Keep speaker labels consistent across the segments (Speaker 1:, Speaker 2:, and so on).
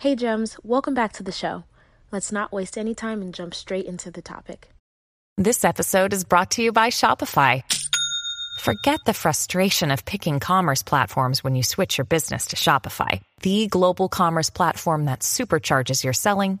Speaker 1: Hey, Gems, welcome back to the show. Let's not waste any time and jump straight into the topic.
Speaker 2: This episode is brought to you by Shopify. Forget the frustration of picking commerce platforms when you switch your business to Shopify, the global commerce platform that supercharges your selling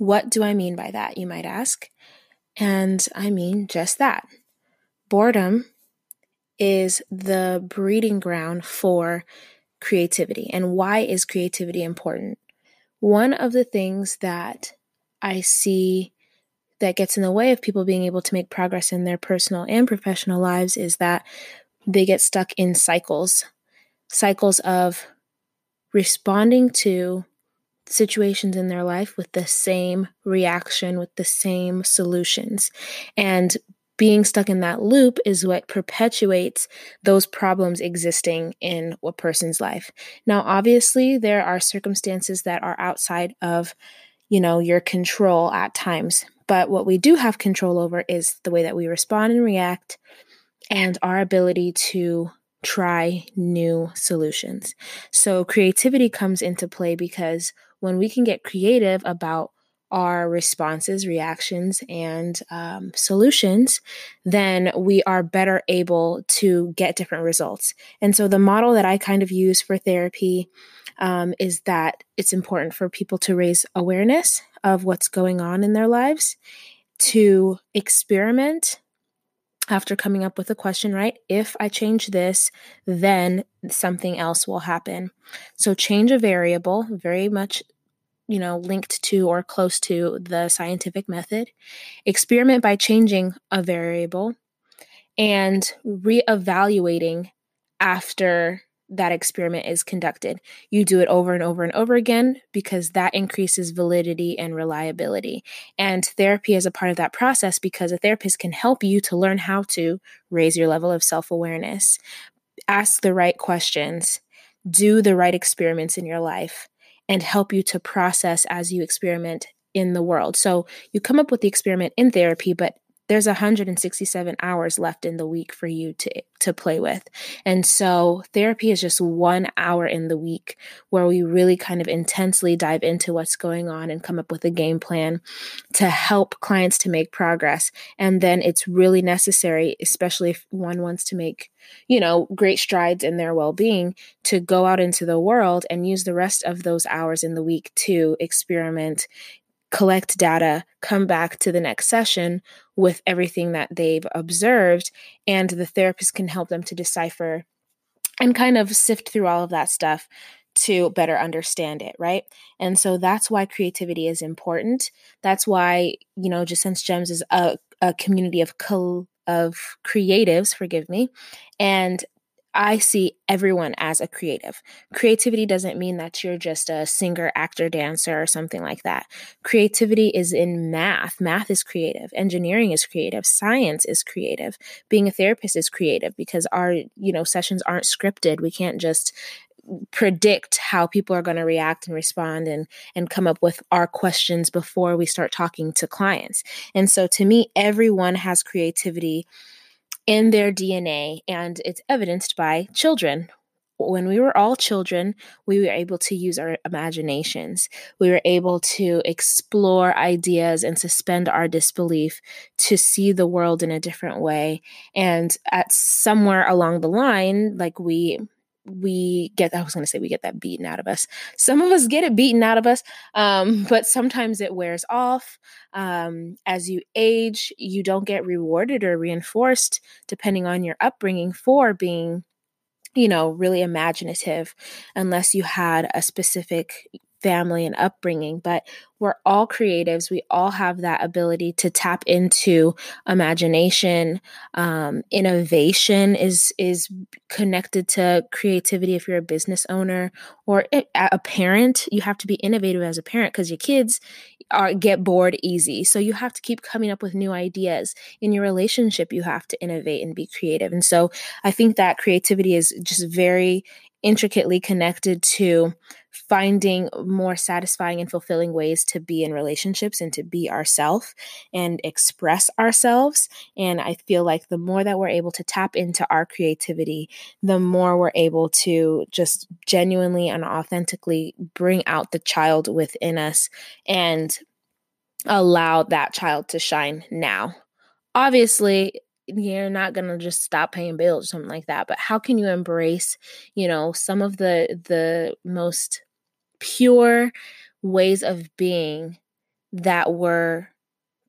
Speaker 1: What do I mean by that, you might ask? And I mean just that. Boredom is the breeding ground for creativity. And why is creativity important? One of the things that I see that gets in the way of people being able to make progress in their personal and professional lives is that they get stuck in cycles cycles of responding to situations in their life with the same reaction, with the same solutions. And being stuck in that loop is what perpetuates those problems existing in a person's life. Now, obviously, there are circumstances that are outside of, you know, your control at times. But what we do have control over is the way that we respond and react and our ability to try new solutions. So creativity comes into play because when we can get creative about our responses, reactions, and um, solutions, then we are better able to get different results. And so, the model that I kind of use for therapy um, is that it's important for people to raise awareness of what's going on in their lives, to experiment after coming up with a question, right? If I change this, then something else will happen. So change a variable, very much you know linked to or close to the scientific method. Experiment by changing a variable and reevaluating after that experiment is conducted. You do it over and over and over again because that increases validity and reliability. And therapy is a part of that process because a therapist can help you to learn how to raise your level of self awareness, ask the right questions, do the right experiments in your life, and help you to process as you experiment in the world. So you come up with the experiment in therapy, but there's 167 hours left in the week for you to to play with. And so therapy is just 1 hour in the week where we really kind of intensely dive into what's going on and come up with a game plan to help clients to make progress. And then it's really necessary especially if one wants to make, you know, great strides in their well-being to go out into the world and use the rest of those hours in the week to experiment collect data, come back to the next session with everything that they've observed, and the therapist can help them to decipher and kind of sift through all of that stuff to better understand it, right? And so that's why creativity is important. That's why, you know, Jacen's Gems is a, a community of co- of creatives, forgive me, and I see everyone as a creative. Creativity doesn't mean that you're just a singer, actor, dancer, or something like that. Creativity is in math. Math is creative. Engineering is creative. Science is creative. Being a therapist is creative because our, you know, sessions aren't scripted. We can't just predict how people are going to react and respond and and come up with our questions before we start talking to clients. And so to me everyone has creativity in their DNA, and it's evidenced by children. When we were all children, we were able to use our imaginations. We were able to explore ideas and suspend our disbelief to see the world in a different way. And at somewhere along the line, like we we get i was going to say we get that beaten out of us. Some of us get it beaten out of us um, but sometimes it wears off. Um, as you age you don't get rewarded or reinforced depending on your upbringing for being you know really imaginative unless you had a specific family and upbringing, but we're all creatives. We all have that ability to tap into imagination. Um, innovation is is connected to creativity. If you're a business owner or a parent, you have to be innovative as a parent because your kids are get bored easy. So you have to keep coming up with new ideas. In your relationship, you have to innovate and be creative. And so I think that creativity is just very intricately connected to finding more satisfying and fulfilling ways to be in relationships and to be ourselves and express ourselves. And I feel like the more that we're able to tap into our creativity, the more we're able to just genuinely and authentically bring out the child within us and allow that child to shine now. Obviously, you're not going to just stop paying bills or something like that but how can you embrace you know some of the the most pure ways of being that were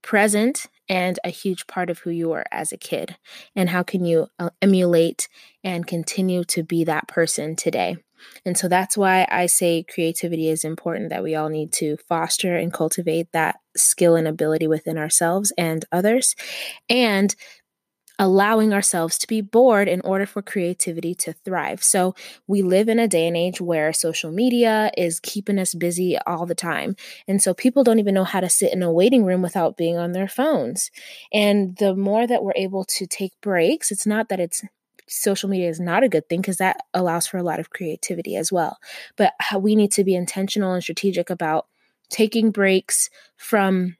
Speaker 1: present and a huge part of who you were as a kid and how can you uh, emulate and continue to be that person today and so that's why I say creativity is important, that we all need to foster and cultivate that skill and ability within ourselves and others. And allowing ourselves to be bored in order for creativity to thrive. So, we live in a day and age where social media is keeping us busy all the time. And so, people don't even know how to sit in a waiting room without being on their phones. And the more that we're able to take breaks, it's not that it's social media is not a good thing because that allows for a lot of creativity as well. But we need to be intentional and strategic about taking breaks from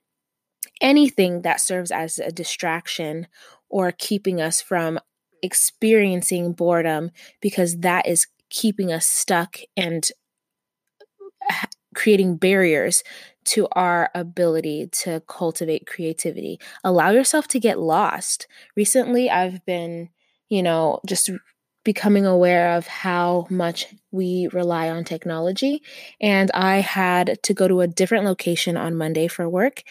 Speaker 1: anything that serves as a distraction or keeping us from experiencing boredom because that is keeping us stuck and creating barriers to our ability to cultivate creativity. Allow yourself to get lost. Recently, I've been, you know, just becoming aware of how much we rely on technology. And I had to go to a different location on Monday for work,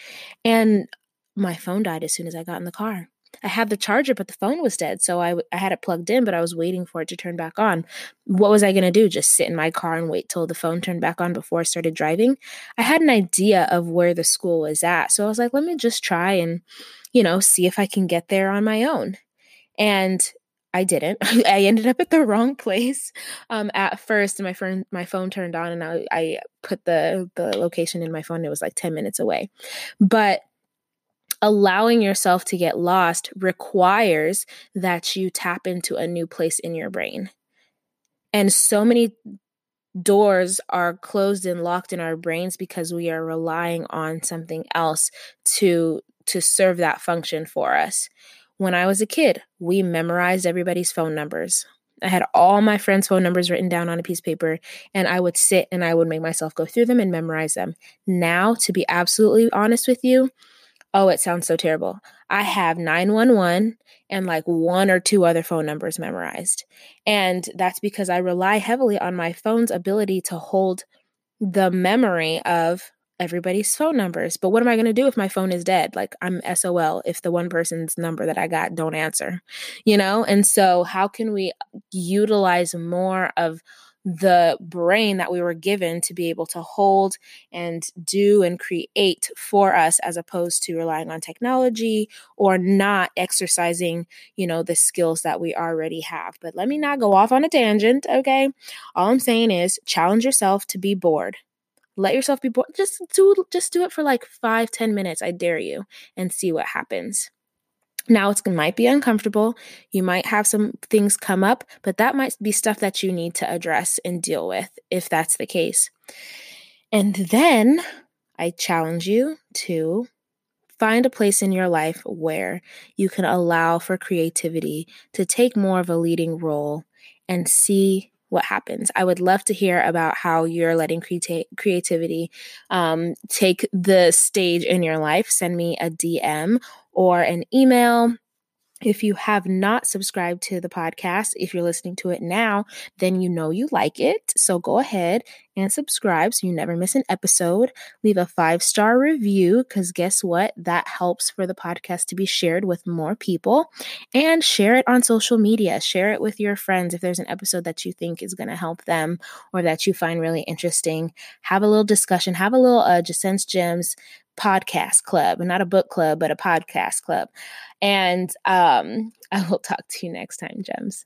Speaker 1: and my phone died as soon as I got in the car. I had the charger, but the phone was dead. So I, I had it plugged in, but I was waiting for it to turn back on. What was I going to do? Just sit in my car and wait till the phone turned back on before I started driving? I had an idea of where the school was at. So I was like, let me just try and, you know, see if I can get there on my own. And I didn't. I ended up at the wrong place um, at first, and my phone my phone turned on, and I, I put the the location in my phone. It was like ten minutes away, but allowing yourself to get lost requires that you tap into a new place in your brain. And so many doors are closed and locked in our brains because we are relying on something else to to serve that function for us. When I was a kid, we memorized everybody's phone numbers. I had all my friends' phone numbers written down on a piece of paper, and I would sit and I would make myself go through them and memorize them. Now, to be absolutely honest with you, Oh, it sounds so terrible. I have 911 and like one or two other phone numbers memorized. And that's because I rely heavily on my phone's ability to hold the memory of everybody's phone numbers. But what am I going to do if my phone is dead? Like I'm SOL if the one person's number that I got don't answer. You know? And so how can we utilize more of the brain that we were given to be able to hold and do and create for us as opposed to relying on technology or not exercising you know the skills that we already have but let me not go off on a tangent okay all i'm saying is challenge yourself to be bored let yourself be bored just do just do it for like five ten minutes i dare you and see what happens now, it might be uncomfortable. You might have some things come up, but that might be stuff that you need to address and deal with if that's the case. And then I challenge you to find a place in your life where you can allow for creativity to take more of a leading role and see what happens. I would love to hear about how you're letting creati- creativity um, take the stage in your life. Send me a DM or an email If you have not subscribed to the podcast, if you're listening to it now, then you know you like it. So go ahead and subscribe so you never miss an episode. Leave a five star review because guess what? That helps for the podcast to be shared with more people. And share it on social media. Share it with your friends if there's an episode that you think is going to help them or that you find really interesting. Have a little discussion, have a little uh, Jacen's Gems podcast club, not a book club, but a podcast club. And um, I will talk to you next time, Gems.